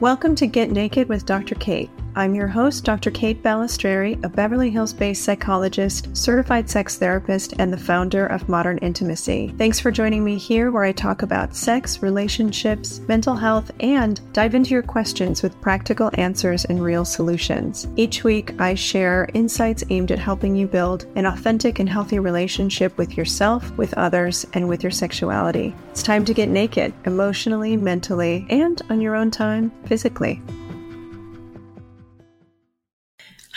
Welcome to Get Naked with Dr. Kate. I'm your host, Dr. Kate Balestrieri, a Beverly Hills based psychologist, certified sex therapist, and the founder of Modern Intimacy. Thanks for joining me here, where I talk about sex, relationships, mental health, and dive into your questions with practical answers and real solutions. Each week, I share insights aimed at helping you build an authentic and healthy relationship with yourself, with others, and with your sexuality. It's time to get naked, emotionally, mentally, and on your own time, physically.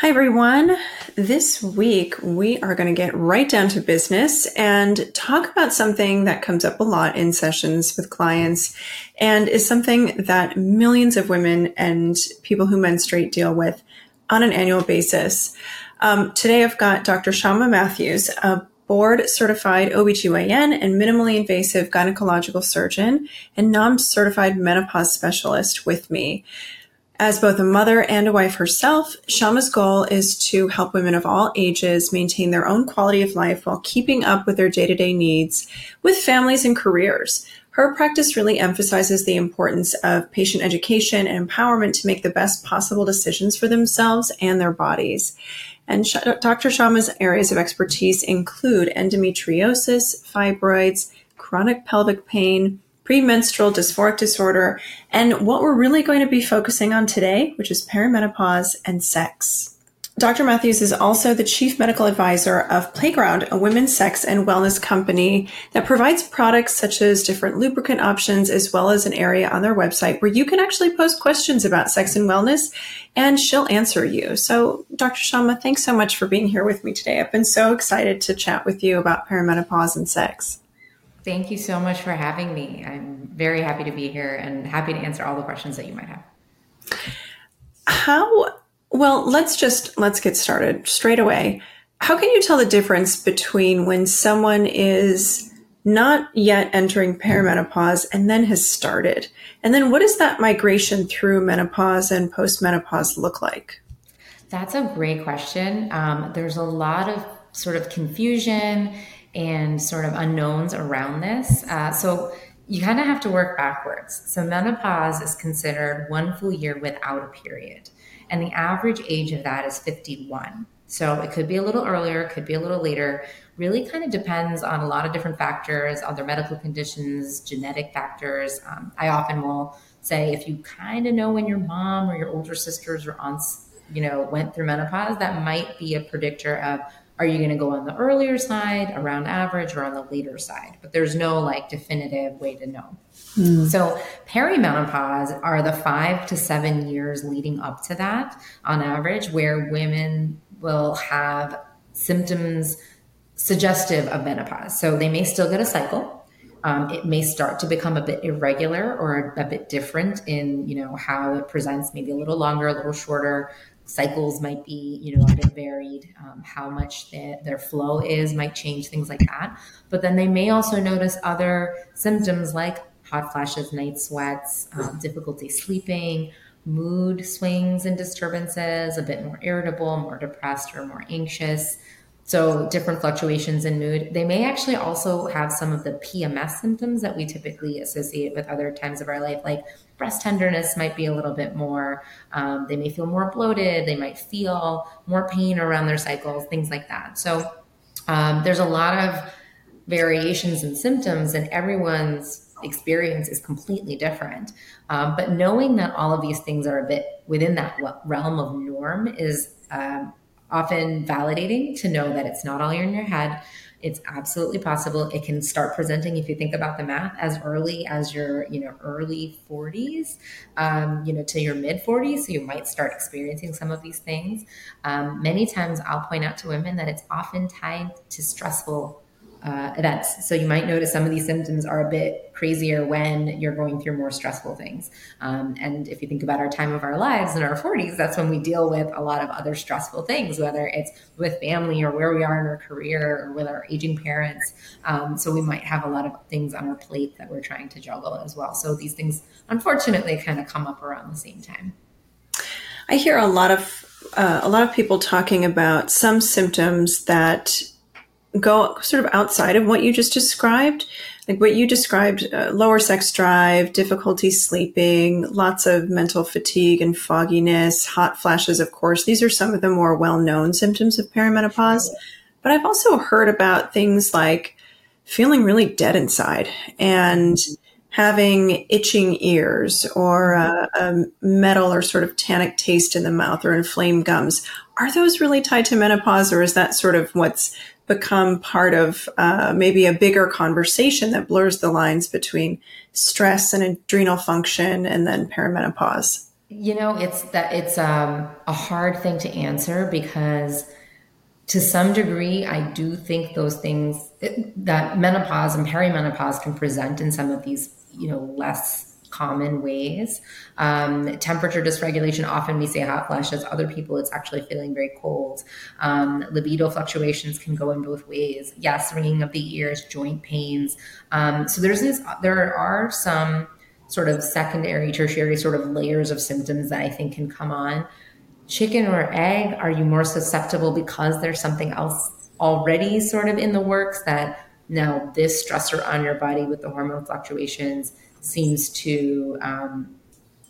Hi, everyone. This week, we are going to get right down to business and talk about something that comes up a lot in sessions with clients and is something that millions of women and people who menstruate deal with on an annual basis. Um, today, I've got Dr. Shyama Mathews, a board certified OBGYN and minimally invasive gynecological surgeon and NAMS certified menopause specialist with me. As both a mother and a wife herself, Shyama's goal is to help women of all ages maintain their own quality of life while keeping up with their day to day needs with families and careers. Her practice really emphasizes the importance of patient education and empowerment to make the best possible decisions for themselves and their bodies. And Dr. Shyama's areas of expertise include endometriosis, fibroids, chronic pelvic pain, premenstrual dysphoric disorder, and what we're really going to be focusing on today, which is perimenopause and sex. Dr. Mathews is also the chief medical advisor of Playground, a women's sex and wellness company that provides products such as different lubricant options, as well as an area on their website where you can actually post questions about sex and wellness, and she'll answer you. So, Dr. Shyama, thanks so much for being here with me today. I've been so excited to chat with you about perimenopause and sex. Thank you so much for having me. I'm very happy to be here and happy to answer all the questions that you might have. How well, let's just let's get started straight away. How can you tell the difference between when someone is not yet entering perimenopause and then has started? And then what does that migration through menopause and postmenopause look like? That's a great question. Um, there's a lot of sort of confusion and sort of unknowns around this. Uh, so you kind of have to work backwards. So menopause is considered one full year without a period, and the average age of that is 51. So it could be a little earlier, could be a little later. Really, kind of depends on a lot of different factors, other medical conditions, genetic factors. Um, I often will say if you kind of know when your mom or your older sisters or aunts, you know, went through menopause, that might be a predictor of are you going to go on the earlier side, around average, or on the later side? But there's no like definitive way to know. Mm. So perimenopause are the five to seven years leading up to that on average, where women will have symptoms suggestive of menopause. So they may still get a cycle. Um, it may start to become a bit irregular or a bit different in you know how it presents, maybe a little longer, a little shorter cycles might be you know a bit varied um, how much the, their flow is might change things like that but then they may also notice other symptoms like hot flashes night sweats um, difficulty sleeping mood swings and disturbances a bit more irritable more depressed or more anxious so different fluctuations in mood. They may actually also have some of the PMS symptoms that we typically associate with other times of our life, like breast tenderness might be a little bit more. Um, they may feel more bloated. They might feel more pain around their cycles, things like that. So um, there's a lot of variations in symptoms, and everyone's experience is completely different. Um, but knowing that all of these things are a bit within that realm of norm is um, often validating to know that it's not all in your head. It's absolutely possible. It can start presenting if you think about the math as early as your, you know, early 40s, um, you know, to your mid 40s. So you might start experiencing some of these things. Um, many times, I'll point out to women that it's often tied to stressful uh, events. So you might notice some of these symptoms are a bit crazier when you're going through more stressful things. Um, and if you think about our time of our lives in our 40s, that's when we deal with a lot of other stressful things, whether it's with family or where we are in our career or with our aging parents. Um, so we might have a lot of things on our plate that we're trying to juggle as well. So these things, unfortunately, kind of come up around the same time. I hear a lot of uh, a lot of people talking about some symptoms that go sort of outside of what you just described, like what you described, uh, lower sex drive, difficulty sleeping, lots of mental fatigue and fogginess, hot flashes, of course. These are some of the more well known symptoms of perimenopause. But I've also heard about things like feeling really dead inside and having itching ears or a, a, metal or sort of tannic taste in the mouth or inflamed gums. Are those really tied to menopause or is that sort of what's become part of uh, maybe a bigger conversation that blurs the lines between stress and adrenal function and then perimenopause? You know, it's that it's um, a hard thing to answer because to some degree, I do think those things that menopause and perimenopause can present in some of these, you know, less common ways. Um, temperature dysregulation, often we say hot flashes. Other people, it's actually feeling very cold. Um, libido fluctuations can go in both ways. Yes, ringing of the ears, joint pains. Um, so there's this. There are some sort of secondary, tertiary sort of layers of symptoms that I think can come on. Chicken or egg? Are you more susceptible because there's something else already sort of in the works that now this stressor on your body with the hormone fluctuations seems to um,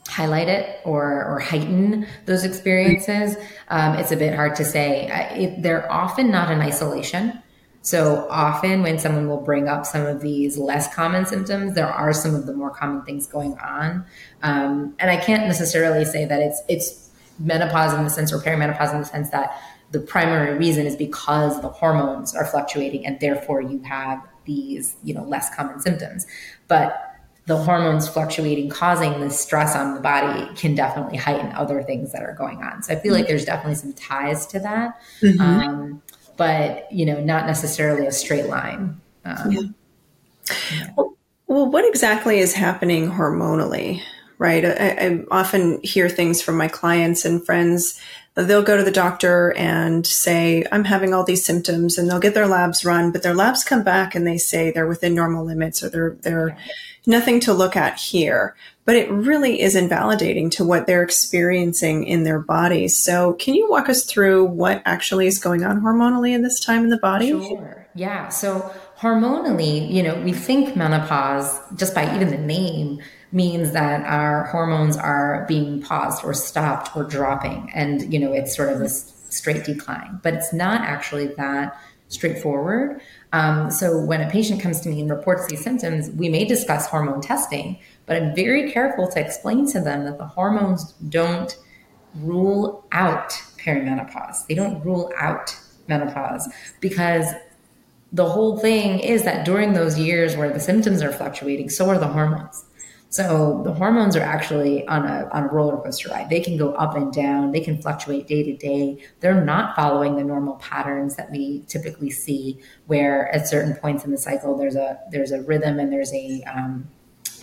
highlight it or, or heighten those experiences. Um, it's a bit hard to say. It, they're often not in isolation. So often, when someone will bring up some of these less common symptoms, there are some of the more common things going on. Um, and I can't necessarily say that it's it's menopause in the sense or perimenopause in the sense that the primary reason is because the hormones are fluctuating and therefore you have these you know less common symptoms. But the hormones fluctuating causing the stress on the body can definitely heighten other things that are going on so i feel like there's definitely some ties to that mm-hmm. um, but you know not necessarily a straight line um, yeah. Well, well, what exactly is happening hormonally right I, I often hear things from my clients and friends they'll go to the doctor and say, I'm having all these symptoms and they'll get their labs run, but their labs come back and they say they're within normal limits or they're, they're nothing to look at here. But it really is invalidating to what they're experiencing in their bodies. So can you walk us through what actually is going on hormonally in this time in the body? Sure. Yeah. So hormonally, you know, we think menopause, just by even the name, means that our hormones are being paused or stopped or dropping. And, you know, it's sort of this straight decline, but it's not actually that straightforward. Um, so when a patient comes to me and reports these symptoms, we may discuss hormone testing, but I'm very careful to explain to them that the hormones don't rule out perimenopause. They don't rule out menopause because the whole thing is that during those years where the symptoms are fluctuating, so are the hormones. So the hormones are actually on a on a roller coaster ride. They can go up and down. They can fluctuate day to day. They're not following the normal patterns that we typically see, where at certain points in the cycle there's a there's a rhythm and there's a um,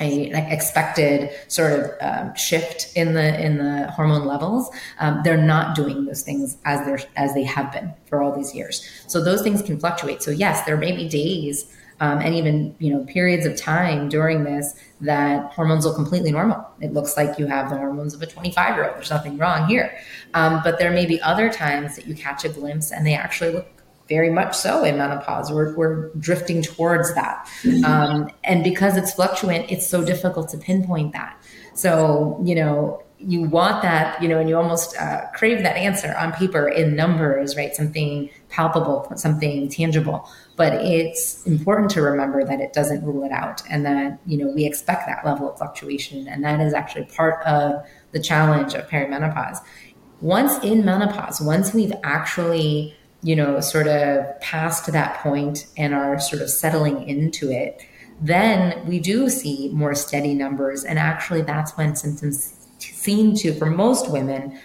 a expected sort of um, shift in the in the hormone levels. Um, they're not doing those things as they're as they have been for all these years. So those things can fluctuate. So yes, there may be days um, and even you know periods of time during this that hormones look completely normal. It looks like you have the hormones of a 25 year old. There's nothing wrong here. Um, but there may be other times that you catch a glimpse and they actually look very much so in menopause. We're, we're drifting towards that. Mm-hmm. Um, and because it's fluctuant, it's so difficult to pinpoint that. So, you know, you want that, you know, and you almost uh, crave that answer on paper in numbers, right? Something palpable, something tangible. But it's important to remember that it doesn't rule it out and that, you know, we expect that level of fluctuation. And that is actually part of the challenge of perimenopause. Once in menopause, once we've actually, you know, sort of passed that point and are sort of settling into it, then we do see more steady numbers. And actually, that's when symptoms seem to, for most women,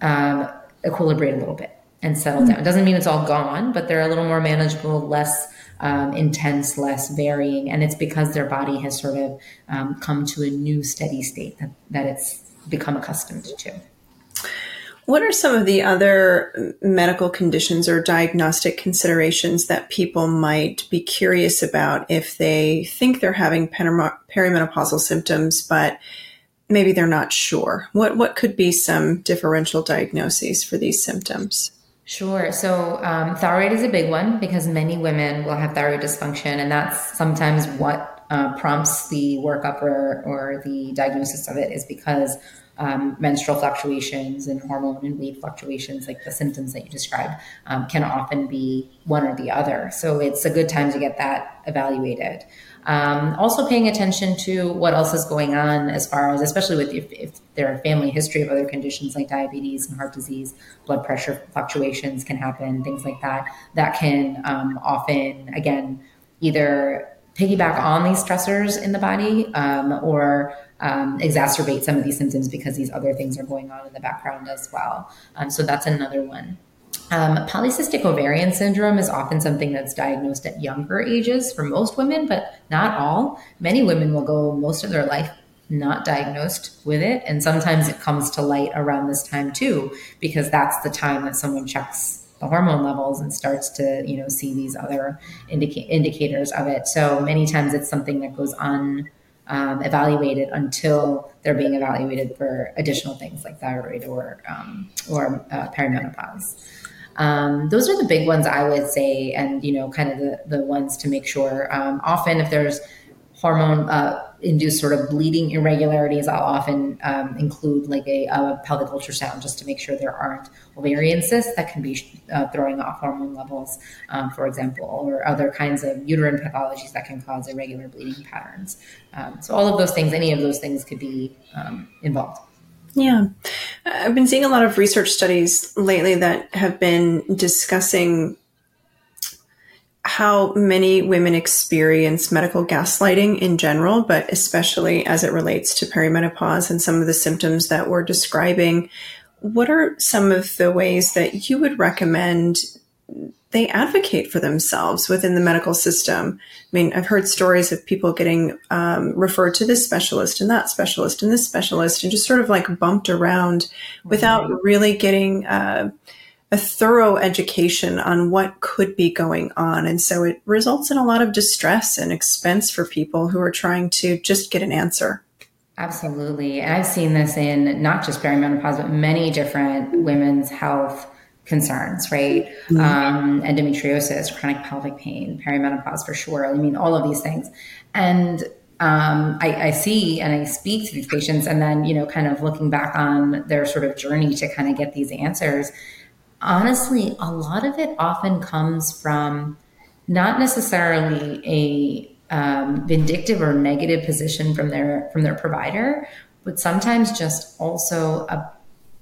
um, equilibrate a little bit and settle down. It doesn't mean it's all gone, but they're a little more manageable, less um, intense, less varying. And it's because their body has sort of um, come to a new steady state that, that it's become accustomed to. What are some of the other medical conditions or diagnostic considerations that people might be curious about if they think they're having perimenopausal symptoms, but maybe they're not sure. What what could be some differential diagnoses for these symptoms? Sure. So, um, thyroid is a big one because many women will have thyroid dysfunction, and that's sometimes what uh, prompts the workup or, or the diagnosis of it is because um, menstrual fluctuations and hormone and weight fluctuations, like the symptoms that you described, um, can often be one or the other. So, it's a good time to get that evaluated. Um, also, paying attention to what else is going on as far as, especially with if, if there are family history of other conditions like diabetes and heart disease, blood pressure fluctuations can happen, things like that. That can um, often, again, either piggyback on these stressors in the body um, or um, exacerbate some of these symptoms because these other things are going on in the background as well. Um, so that's another one. Um, polycystic ovarian syndrome is often something that's diagnosed at younger ages for most women, but not all. Many women will go most of their life not diagnosed with it. And sometimes it comes to light around this time too, because that's the time that someone checks the hormone levels and starts to, you know, see these other indica- indicators of it. So many times it's something that goes on um, evaluated until they're being evaluated for additional things like thyroid or um, or uh, perimenopause. Um, those are the big ones I would say, and you know, kind of the the ones to make sure. Um, often, if there's hormone uh, induced sort of bleeding irregularities, I'll often um, include like a, a, pelvic ultrasound just to make sure there aren't ovarian cysts that can be uh, throwing off hormone levels, um, for example, or other kinds of uterine pathologies that can cause irregular bleeding patterns. Um, so, all of those things, any of those things could be um, involved. Yeah. Uh, I've been seeing a lot of research studies lately that have been discussing how many women experience medical gaslighting in general, but especially as it relates to perimenopause and some of the symptoms that we're describing. What are some of the ways that you would recommend they advocate for themselves within the medical system. I mean, I've heard stories of people getting um, referred to this specialist and that specialist and this specialist and just sort of like bumped around without really getting uh, a thorough education on what could be going on. And so it results in a lot of distress and expense for people who are trying to just get an answer. Absolutely. And I've seen this in not just perimenopause, but many different women's health concerns, right? Mm-hmm. Um, endometriosis, chronic pelvic pain, perimenopause for sure. I mean, all of these things. And um, I, I, see and I speak to these patients, and then, you know, kind of looking back on their sort of journey to kind of get these answers. Honestly, a lot of it often comes from not necessarily a um, vindictive or negative position from their from their provider, but sometimes just also a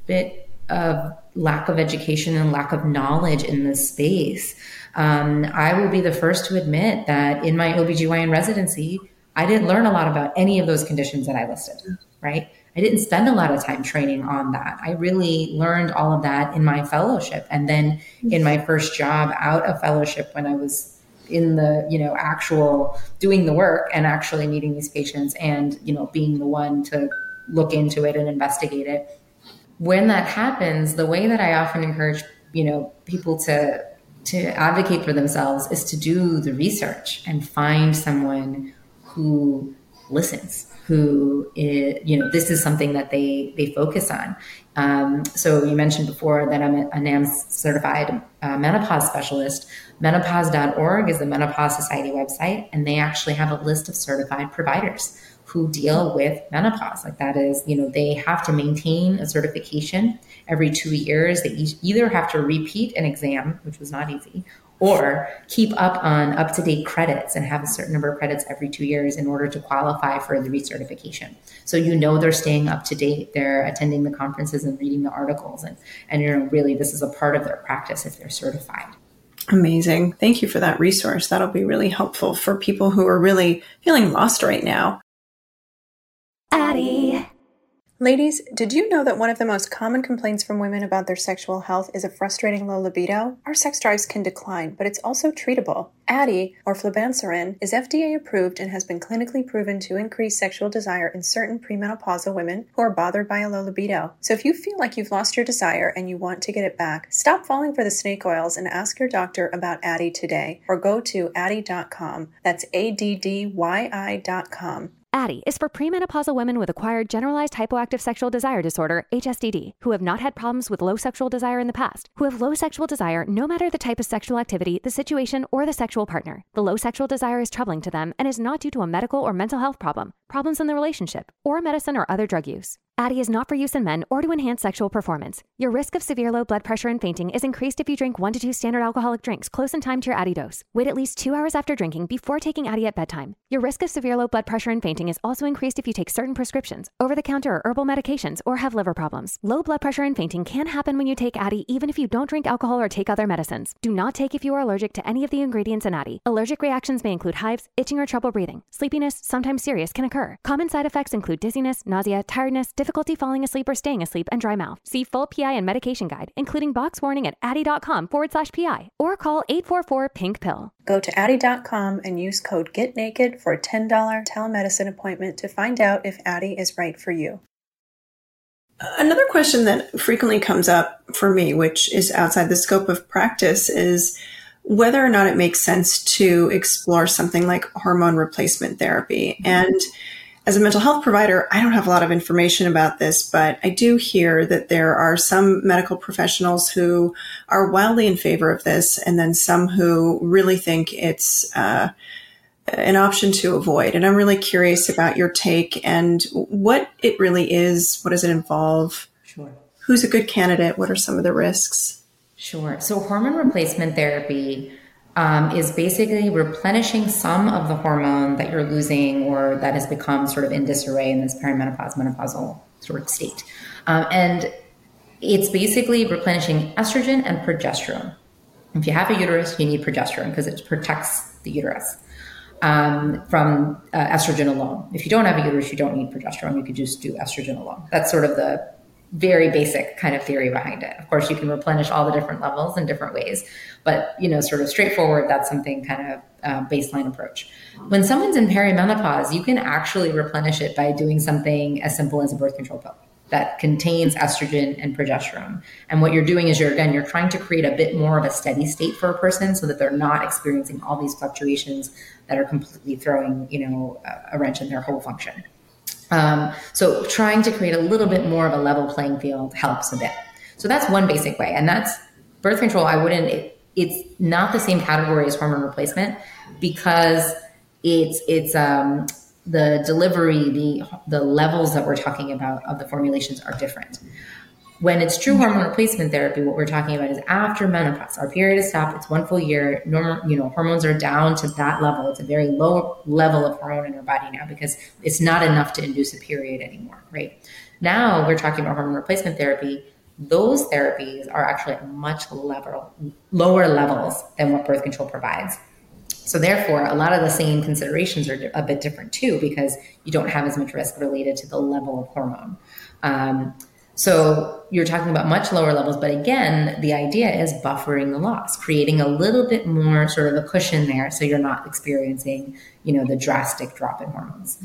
bit of lack of education and lack of knowledge in this space. Um, I will be the first to admit that in my OBGYN residency, I didn't learn a lot about any of those conditions that I listed, right? I didn't spend a lot of time training on that. I really learned all of that in my fellowship. And then in my first job out of fellowship when I was in the, you know, actual doing the work and actually meeting these patients and, you know, being the one to look into it and investigate it when that happens, the way that I often encourage, you know, people to to advocate for themselves is to do the research and find someone who listens, who is, you know, this is something that they they focus on. Um, so you mentioned before that I'm a, NAMS certified uh, menopause specialist. Menopause.org is the Menopause Society website, and they actually have a list of certified providers who deal with menopause. Like that is, you know, they have to maintain a certification every two years. They either have to repeat an exam, which was not easy, or keep up on up to date credits and have a certain number of credits every two years in order to qualify for the recertification. So you know they're staying up to date, they're attending the conferences and reading the articles, and and you know really this is a part of their practice if they're certified. Amazing. Thank you for that resource. That'll be really helpful for people who are really feeling lost right now Addyi. Ladies, did you know that one of the most common complaints from women about their sexual health is a frustrating low libido? Our sex drives can decline, but it's also treatable. Addyi, or flibanserin, is FDA approved and has been clinically proven to increase sexual desire in certain premenopausal women who are bothered by a low libido. So if you feel like you've lost your desire and you want to get it back, stop falling for the snake oils and ask your doctor about Addyi today, or go to addyi.com. That's A D D Y I.com. Addyi is for premenopausal women with acquired generalized hypoactive sexual desire disorder, HSDD, who have not had problems with low sexual desire in the past, who have low sexual desire no matter the type of sexual activity, the situation, or the sexual partner. The low sexual desire is troubling to them and is not due to a medical or mental health problem, problems in the relationship, or medicine or other drug use. Addyi is not for use in men or to enhance sexual performance. Your risk of severe low blood pressure and fainting is increased if you drink one to two standard alcoholic drinks close in time to your Addyi dose. Wait at least two hours after drinking before taking Addyi at bedtime. Your risk of severe low blood pressure and fainting is also increased if you take certain prescriptions, over the counter or herbal medications, or have liver problems. Low blood pressure and fainting can happen when you take Addyi even if you don't drink alcohol or take other medicines. Do not take if you are allergic to any of the ingredients in Addyi. Allergic reactions may include hives, itching or trouble breathing. Sleepiness, sometimes serious, can occur. Common side effects include dizziness, nausea, tiredness, difficulty falling asleep or staying asleep, and dry mouth. See full PI and medication guide, including box warning at addyi.com forward slash PI or call 844 pink pill. Go to addyi.com and use code GETNAKED for a $10 telemedicine appointment to find out if Addyi is right for you. Another question that frequently comes up for me, which is outside the scope of practice, is whether or not it makes sense to explore something like hormone replacement therapy. Mm-hmm. And as a mental health provider, I don't have a lot of information about this, but I do hear that there are some medical professionals who are wildly in favor of this, and then some who really think it's uh, an option to avoid. And I'm really curious about your take and what it really is. What does it involve? Sure. Who's a good candidate? What are some of the risks? Sure. So, hormone replacement therapy um, is basically replenishing some of the hormone that you're losing or that has become sort of in disarray in this perimenopause, menopausal sort of state. Um, and it's basically replenishing estrogen and progesterone. If you have a uterus, you need progesterone because it protects the uterus um, from uh, estrogen alone. If you don't have a uterus, you don't need progesterone. You could just do estrogen alone. That's sort of the very basic kind of theory behind it. Of course, you can replenish all the different levels in different ways, but you know, sort of straightforward. That's something kind of uh, baseline approach. When someone's in perimenopause, you can actually replenish it by doing something as simple as a birth control pill that contains estrogen and progesterone. And what you're doing is you're again you're trying to create a bit more of a steady state for a person so that they're not experiencing all these fluctuations that are completely throwing you know a wrench in their whole function. Um, so trying to create a little bit more of a level playing field helps a bit. So that's one basic way, and that's birth control. I wouldn't. It, it's not the same category as hormone replacement because it's it's um, the delivery, the the levels that we're talking about of the formulations are different. When it's true hormone replacement therapy, what we're talking about is after menopause. Our period is stopped. It's one full year. Normal, you know, hormones are down to that level. It's a very low level of hormone in our body now because it's not enough to induce a period anymore, right? Now we're talking about hormone replacement therapy. Those therapies are actually at much level, lower levels than what birth control provides. So therefore, a lot of the same considerations are a bit different too, because you don't have as much risk related to the level of hormone. Um, so you're talking about much lower levels, but again, the idea is buffering the loss, creating a little bit more sort of a cushion there, so you're not experiencing, you know, the drastic drop in hormones.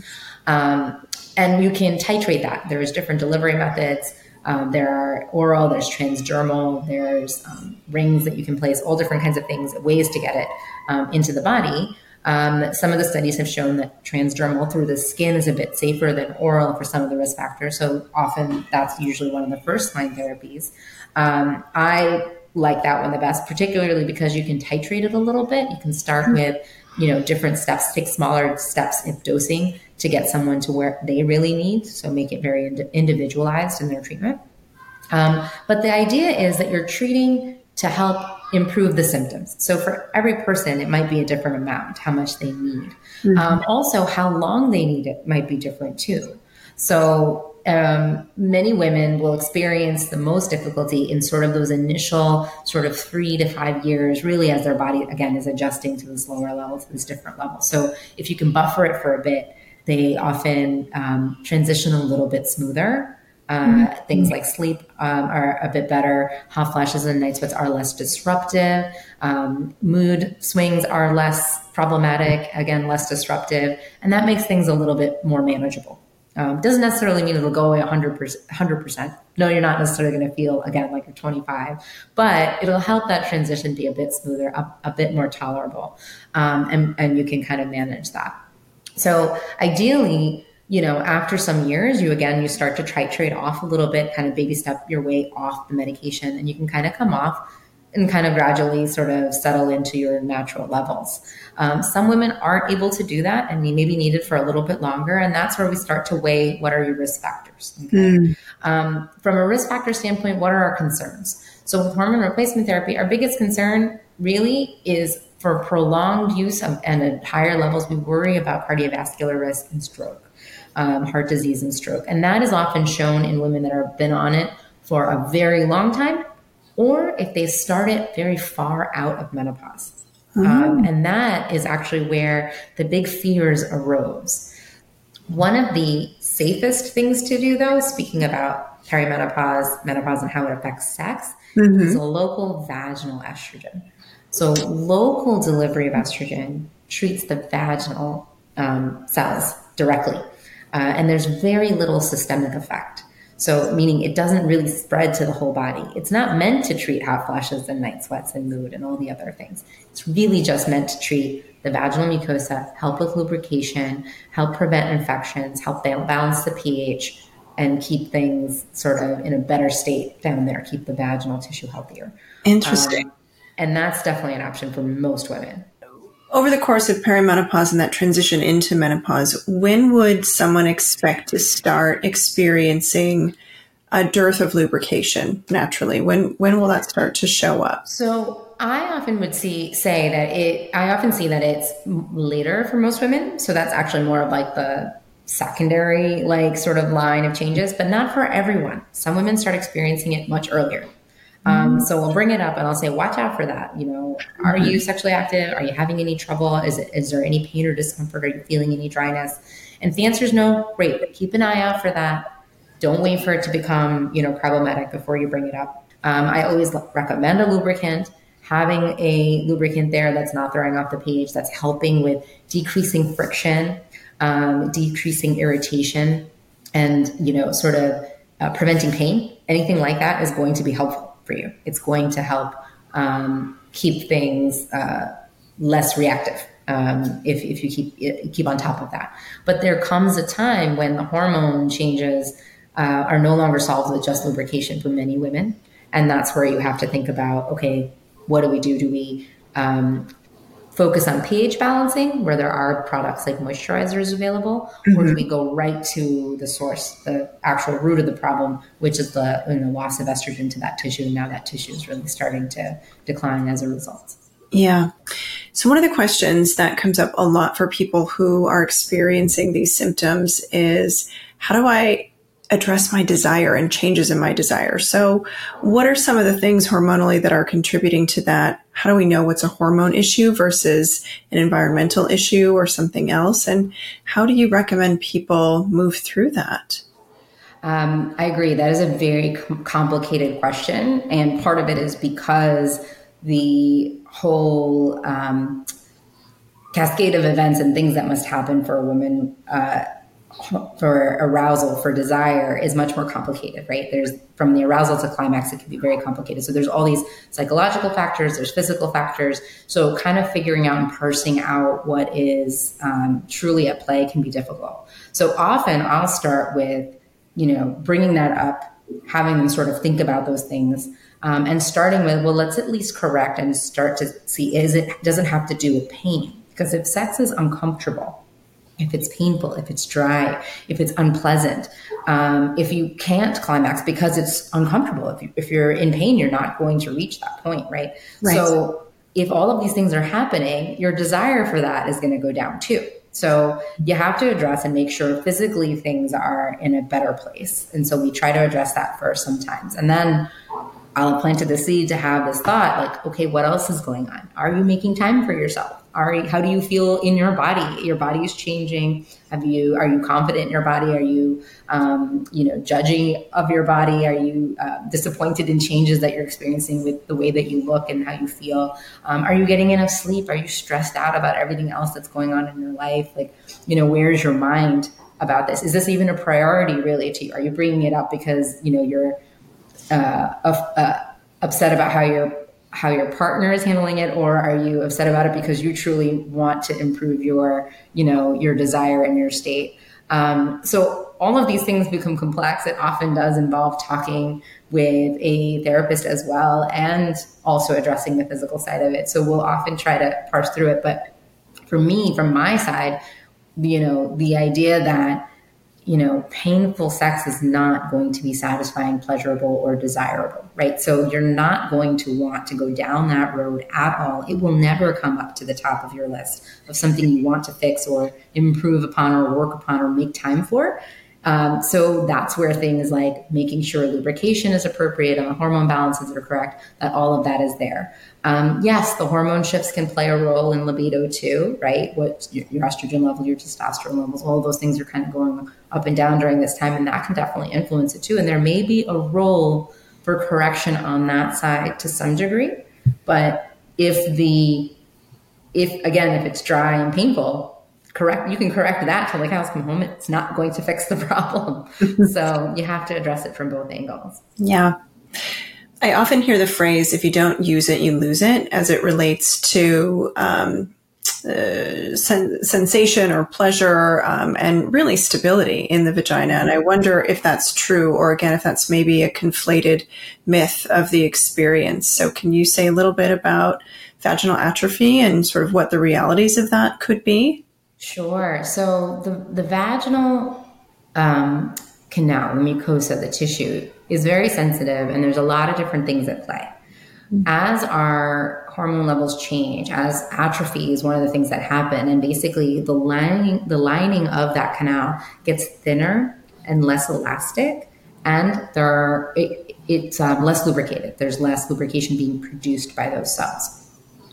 Um, and you can titrate that. There's different delivery methods. Um, there are oral, there's transdermal, there's um, rings that you can place, all different kinds of things, ways to get it um, into the body. Um, some of the studies have shown that transdermal through the skin is a bit safer than oral for some of the risk factors. So often that's usually one of the first line therapies. Um, I like that one the best, particularly because you can titrate it a little bit. You can start mm-hmm. with, you know, different steps, take smaller steps in dosing to get someone to where they really need. So make it very individualized in their treatment. Um, but the idea is that you're treating to help improve the symptoms. So for every person, it might be a different amount, how much they need. Mm-hmm. Um, also, how long they need it might be different too. So um, many women will experience the most difficulty in sort of those initial sort of three to five years, really as their body again is adjusting to this lower level, to this different level. So if you can buffer it for a bit, they often um, transition a little bit smoother. Uh, mm-hmm. Things like sleep um, are a bit better. Hot flashes and night sweats are less disruptive. Um, mood swings are less problematic, again, less disruptive. And that makes things a little bit more manageable. Um, doesn't necessarily mean it'll go away 100%, 100%. No, you're not necessarily going to feel, again, like you're 25, but it'll help that transition be a bit smoother, a, a bit more tolerable. Um, and, and you can kind of manage that. So ideally, you know, after some years, you again, you start to titrate off a little bit, kind of baby step your way off the medication, and you can kind of come off and kind of gradually sort of settle into your natural levels. Um, some women aren't able to do that and maybe need it for a little bit longer. And that's where we start to weigh what are your risk factors. Okay? Mm. Um, from a risk factor standpoint, what are our concerns? So with hormone replacement therapy, our biggest concern really is for prolonged use of, and at higher levels, we worry about cardiovascular risk and stroke, um, heart disease and stroke. And that is often shown in women that have been on it for a very long time or if they start it very far out of menopause. Mm-hmm. Um, and that is actually where the big fears arose. One of the safest things to do, though, speaking about perimenopause, menopause, and how it affects sex, mm-hmm. is a local vaginal estrogen. So, local delivery of estrogen treats the vaginal um, cells directly, uh, and there's very little systemic effect. So, meaning it doesn't really spread to the whole body. It's not meant to treat hot flashes and night sweats and mood and all the other things. It's really just meant to treat the vaginal mucosa, help with lubrication, help prevent infections, help balance the pH, and keep things sort of in a better state down there, keep the vaginal tissue healthier. Interesting. Um, and that's definitely an option for most women over the course of perimenopause and that transition into menopause, when would someone expect to start experiencing a dearth of lubrication naturally? When when will that start to show up? So I often would see say that it. I often see that it's later for most women. So that's actually more of like the secondary like sort of line of changes, but not for everyone. Some women start experiencing it much earlier. Um, so we'll bring it up and I'll say, watch out for that. You know, are you sexually active? Are you having any trouble? Is it, is there any pain or discomfort? Are you feeling any dryness? And if the answer is no, great, but keep an eye out for that. Don't wait for it to become, you know, problematic before you bring it up. Um, I always recommend a lubricant. Having a lubricant there that's not throwing off the pH, that's helping with decreasing friction, um, decreasing irritation, and you know, sort of uh, preventing pain. Anything like that is going to be helpful for you. It's going to help um, keep things uh, less reactive um, if, if you keep keep on top of that. But there comes a time when the hormone changes uh, are no longer solved with just lubrication for many women, and that's where you have to think about okay, what do we do? Do we um, focus on pH balancing, where there are products like moisturizers available, mm-hmm. or do mm-hmm. we go right to the source, the actual root of the problem, which is the you know, loss of estrogen to that tissue? And now that tissue is really starting to decline as a result. Yeah. So, one of the questions that comes up a lot for people who are experiencing these symptoms is how do I address my desire and changes in my desire. So, what are some of the things hormonally that are contributing to that? How do we know what's a hormone issue versus an environmental issue or something else? And how do you recommend people move through that? Um, I agree. That is a very complicated question. And part of it is because the whole um, cascade of events and things that must happen for a woman. Uh, for arousal for desire is much more complicated right? There's from the arousal to climax it can be very complicated. So there's all these psychological factors there's physical factors. So kind of figuring out and parsing out what is um, truly at play can be difficult. So often i'll start with you know bringing that up having them sort of think about those things um, and starting with well let's at least correct and start to see is it doesn't have to do with pain? Because if sex is uncomfortable if it's painful, if it's dry, if it's unpleasant, um, if you can't climax because it's uncomfortable, if, you, if you're in pain, you're not going to reach that point, right? right? So if all of these things are happening, your desire for that is going to go down too. So you have to address and make sure physically things are in a better place. And so we try to address that first sometimes. And then I'll have planted the seed to have this thought like, okay, what else is going on? Are you making time for yourself? Are how do you feel in your body? Your body is changing. Have you are you confident in your body? Are you um, you know judging of your body? Are you uh, disappointed in changes that you're experiencing with the way that you look and how you feel? Um, are you getting enough sleep? Are you stressed out about everything else that's going on in your life? Like you know where's your mind about this? Is this even a priority really to you? Are you bringing it up because you know you're uh, uh, upset about how your how your partner is handling it or are you upset about it because you truly want to improve your you know your desire and your state? Um, so all of these things become complex. It often does involve talking with a therapist as well and also addressing the physical side of it. So we'll often try to parse through it. But for me from my side you know the idea that you know, painful sex is not going to be satisfying, pleasurable, or desirable, right? So you're not going to want to go down that road at all. It will never come up to the top of your list of something you want to fix or improve upon or work upon or make time for. Um, so that's where things like making sure lubrication is appropriate and the hormone balances are correct, that all of that is there. Um, yes, the hormone shifts can play a role in libido too, right? What your, estrogen level, your testosterone levels, all those things are kind of going up and down during this time, and that can definitely influence it too. And there may be a role for correction on that side to some degree, but if the if again if it's dry and painful correct you can correct that till the cows come home. It's not going to fix the problem. So you have to address it from both angles. Yeah. I often hear the phrase if you don't use it you lose it as it relates to um, uh, sen- sensation or pleasure um, and really stability in the vagina and i wonder if that's true or again if that's maybe a conflated myth of the experience so can you say a little bit about vaginal atrophy and sort of what the realities of that could be Sure. So the, the vaginal um, canal, the mucosa, the tissue, is very sensitive, and there's a lot of different things at play. Mm-hmm. As our hormone levels change, as atrophy is one of the things that happen, and basically the lining the lining of that canal gets thinner and less elastic, and there are, it, it's um, less lubricated. There's less lubrication being produced by those cells.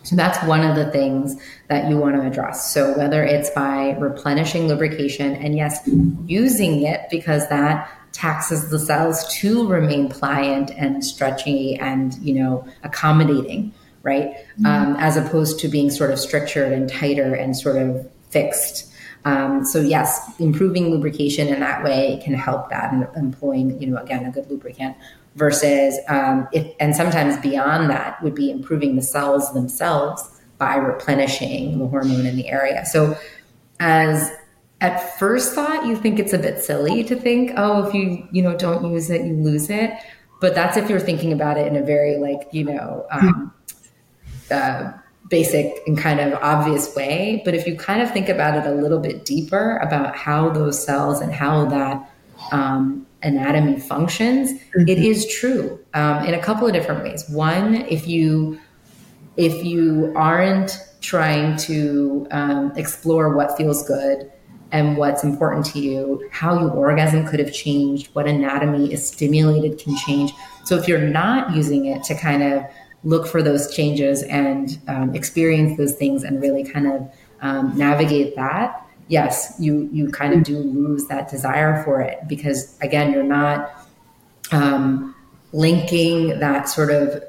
So that's one of the things that you want to address. So whether it's by replenishing lubrication and yes, using it because that taxes the cells to remain pliant and stretchy and, you know, accommodating, right? Mm-hmm. Um, as opposed to being sort of strictured and tighter and sort of fixed. Um, so yes, improving lubrication in that way can help that and employing, you know, again, a good lubricant versus um, if, and sometimes beyond that would be improving the cells themselves by replenishing the hormone in the area. So as at first thought, you think it's a bit silly to think, oh, if you, you know, don't use it, you lose it. But that's if you're thinking about it in a very like, you know, um, uh, basic and kind of obvious way. But if you kind of think about it a little bit deeper about how those cells and how that um, anatomy functions, mm-hmm. it is true um, in a couple of different ways. One, if you if you aren't trying to um, explore what feels good and what's important to you, how your orgasm could have changed, what anatomy is stimulated can change. So if you're not using it to kind of look for those changes and um, experience those things and really kind of um, navigate that, yes, you you kind of do lose that desire for it because again, you're not um, linking that sort of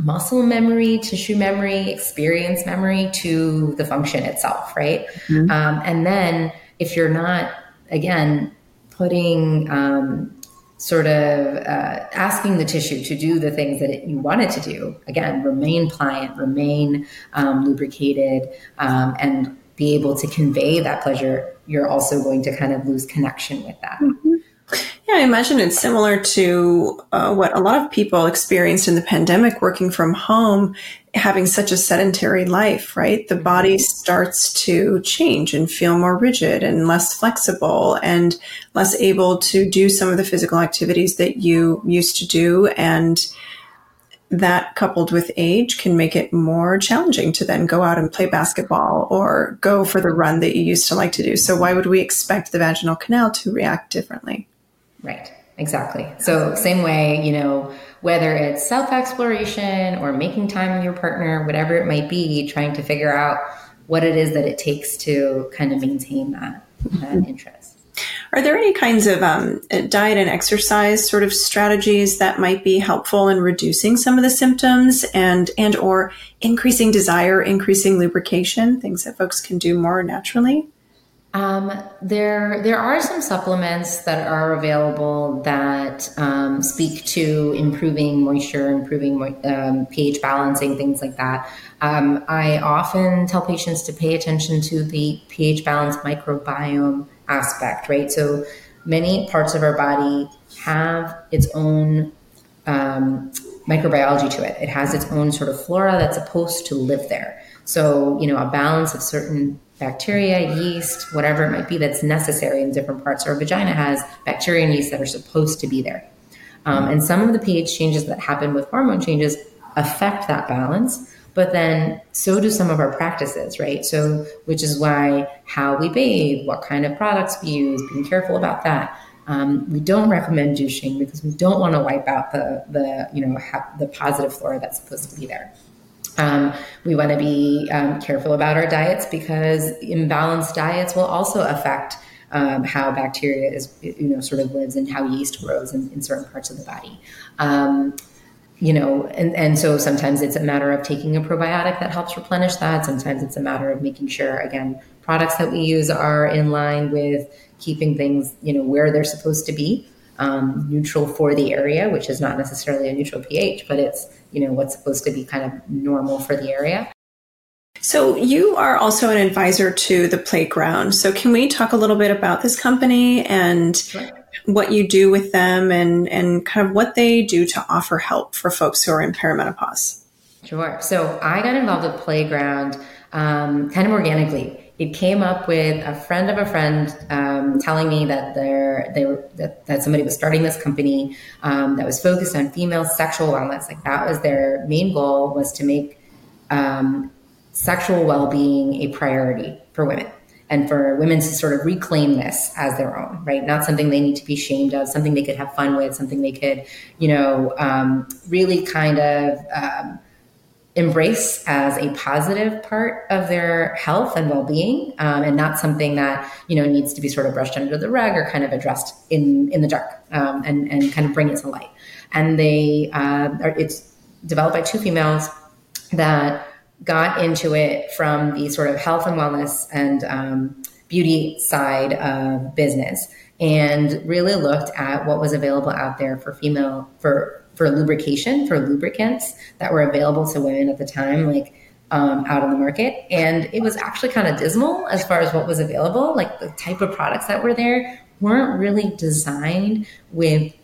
muscle memory, tissue memory, experience memory to the function itself, right? Mm-hmm. Um, and then if you're not, again, putting um, sort of uh, asking the tissue to do the things that it, you want it to do, again, remain pliant, remain um, lubricated, um, and be able to convey that pleasure, you're also going to kind of lose connection with that. Mm-hmm. Yeah, I imagine it's similar to uh, what a lot of people experienced in the pandemic working from home, having such a sedentary life, right? The body mm-hmm. starts to change and feel more rigid and less flexible and less able to do some of the physical activities that you used to do. And that coupled with age can make it more challenging to then go out and play basketball or go for the run that you used to like to do. So why would we expect the vaginal canal to react differently? Right. Exactly. So same way, you know, whether it's self exploration or making time with your partner, whatever it might be, trying to figure out what it is that it takes to kind of maintain that, that mm-hmm. interest. Are there any kinds of um, diet and exercise sort of strategies that might be helpful in reducing some of the symptoms and and or increasing desire, increasing lubrication, things that folks can do more naturally? Um, there, there are some supplements that are available that um, speak to improving moisture, improving um, pH balancing, things like that. Um, I often tell patients to pay attention to the pH balance microbiome aspect, right? So many parts of our body have its own um, microbiology to it. It has its own sort of flora that's supposed to live there. So, you know, a balance of certain bacteria, yeast, whatever it might be that's necessary in different parts. Our vagina has bacteria and yeast that are supposed to be there. Um, and some of the pH changes that happen with hormone changes affect that balance, but then so do some of our practices, right? So, which is why how we bathe, what kind of products we use, being careful about that. Um, we don't recommend douching because we don't want to wipe out the the you know ha- the positive flora that's supposed to be there. Um, we want to be um, careful about our diets because imbalanced diets will also affect um, how bacteria is, you know, sort of lives and how yeast grows in, in certain parts of the body. Um, you know, and, and so sometimes it's a matter of taking a probiotic that helps replenish that. Sometimes it's a matter of making sure, again, products that we use are in line with keeping things, you know, where they're supposed to be, um, neutral for the area, which is not necessarily a neutral pH, but it's you know what's supposed to be kind of normal for the area. So you are also an advisor to the Playground. So can we talk a little bit about this company and sure. what you do with them and and kind of what they do to offer help for folks who are in perimenopause? Sure. So I got involved with Playground um, kind of organically it came up with a friend of a friend um, telling me that they were that, that somebody was starting this company um, that was focused on female sexual wellness. Like that was their main goal was to make um, sexual well being a priority for women and for women to sort of reclaim this as their own, right? Not something they need to be ashamed of, something they could have fun with, something they could, you know, um, really kind of um, embrace as a positive part of their health and well-being um, and not something that you know needs to be sort of brushed under the rug or kind of addressed in in the dark um, and and kind of bring it to light. And they uh, are, it's developed by two females that got into it from the sort of health and wellness and um, beauty side of business and really looked at what was available out there for female for for lubrication, for lubricants that were available to women at the time, like um, out on the market. And it was actually kind of dismal as far as what was available. Like the type of products that were there weren't really designed with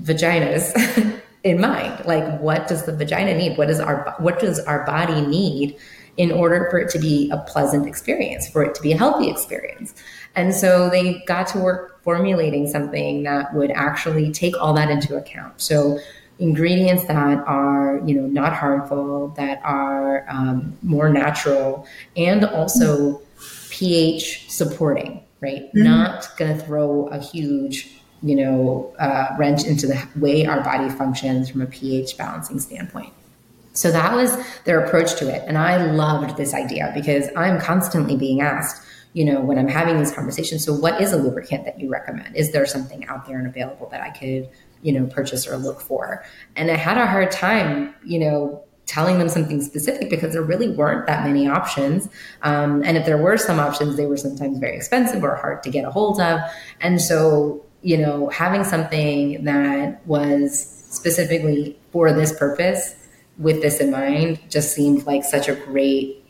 vaginas in mind. Like, what does the vagina need? What does our what does our body need in order for it to be a pleasant experience, for it to be a healthy experience? And so they got to work formulating something that would actually take all that into account. So ingredients that are you know not harmful, that are um, more natural, and also pH supporting. Right, mm-hmm. not going to throw a huge you know uh, wrench into the way our body functions from a pH balancing standpoint. So that was their approach to it. And I loved this idea because I'm constantly being asked, you know, when I'm having these conversations. So, what is a lubricant that you recommend? Is there something out there and available that I could, you know, purchase or look for? And I had a hard time, you know, telling them something specific because there really weren't that many options. Um, and if there were some options, they were sometimes very expensive or hard to get a hold of. And so, you know, having something that was specifically for this purpose with this in mind just seemed like such a great,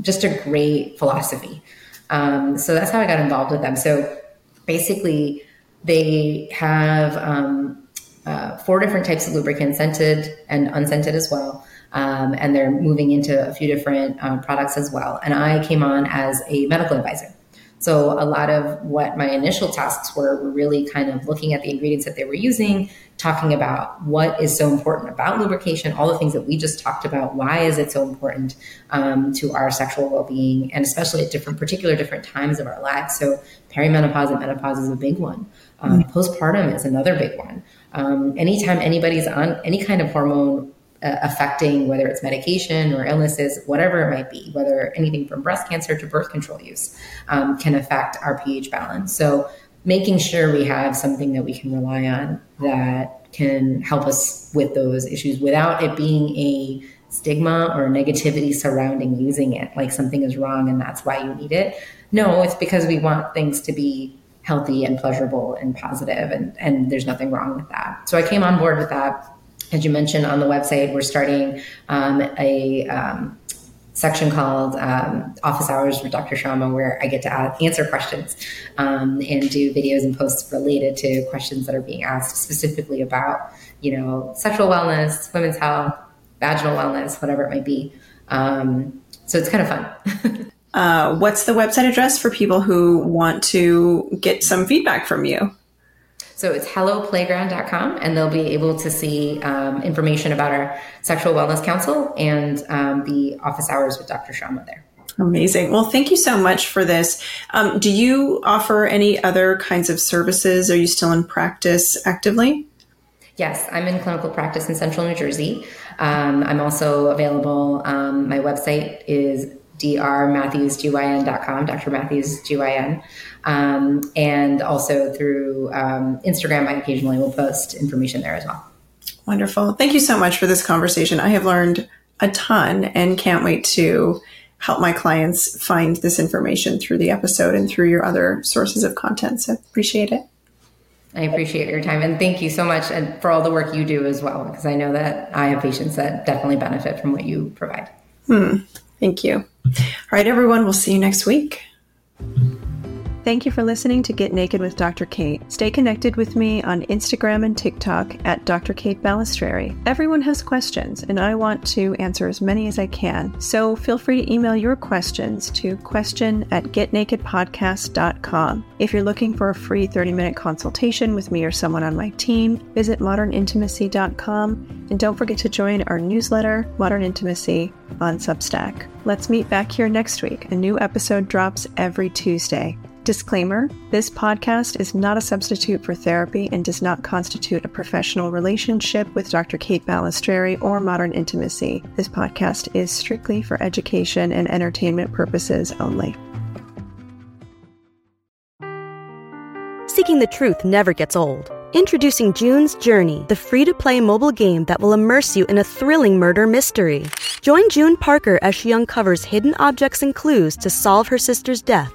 just a great philosophy. Um, so that's how I got involved with them. So basically, they have um, uh, four different types of lubricants, scented and unscented as well. Um, and they're moving into a few different uh, products as well. And I came on as a medical advisor. So a lot of what my initial tasks were were really kind of looking at the ingredients that they were using, talking about what is so important about lubrication, all the things that we just talked about. Why is it so important um, to our sexual well-being, and especially at different, particular different times of our lives? So perimenopause and menopause is a big one. Um, mm-hmm. Postpartum is another big one. Um, anytime anybody's on any kind of hormone uh, affecting whether it's medication or illnesses, whatever it might be, whether anything from breast cancer to birth control use um, can affect our pH balance. So, making sure we have something that we can rely on that can help us with those issues without it being a stigma or negativity surrounding using it, like something is wrong and that's why you need it. No, it's because we want things to be healthy and pleasurable and positive, and, and there's nothing wrong with that. So I came on board with that. As you mentioned on the website, we're starting um, a um, section called um, Office Hours with Dr. Shyama, where I get to answer questions um, and do videos and posts related to questions that are being asked specifically about, you know, sexual wellness, women's health, vaginal wellness, whatever it might be. Um, so it's kind of fun. uh, what's the website address for people who want to get some feedback from you? So it's helloplayground.com, and they'll be able to see um, information about our Sexual Wellness Council and um, the office hours with Dr. Shyama there. Amazing. Well, thank you so much for this. Um, do you offer any other kinds of services? Are you still in practice actively? Yes, I'm in clinical practice in central New Jersey. Um, I'm also available. Um, my website is drmathewsgyn.com, Dr. Mathews GYN. Um, and also through um, Instagram, I occasionally will post information there as well. Wonderful. Thank you so much for this conversation. I have learned a ton and can't wait to help my clients find this information through the episode and through your other sources of content. So appreciate it. I appreciate your time and thank you so much and for all the work you do as well, because I know that I have patients that definitely benefit from what you provide. Hmm. Thank you. All right, everyone, we'll see you next week. Thank you for listening to Get Naked with Dr. Kate. Stay connected with me on Instagram and TikTok at Dr. Kate Balestrieri. Everyone has questions, and I want to answer as many as I can. So feel free to email your questions to question at getnakedpodcast.com. If you're looking for a free 30 minute consultation with me or someone on my team, visit modernintimacy.com and don't forget to join our newsletter, Modern Intimacy, on Substack. Let's meet back here next week. A new episode drops every Tuesday. Disclaimer this podcast is not a substitute for therapy and does not constitute a professional relationship with Dr. Kate Balestrieri or Modern Intimacy. This podcast is strictly for education and entertainment purposes only. Seeking the truth never gets old. Introducing June's Journey, the free to play mobile game that will immerse you in a thrilling murder mystery. Join June Parker as she uncovers hidden objects and clues to solve her sister's death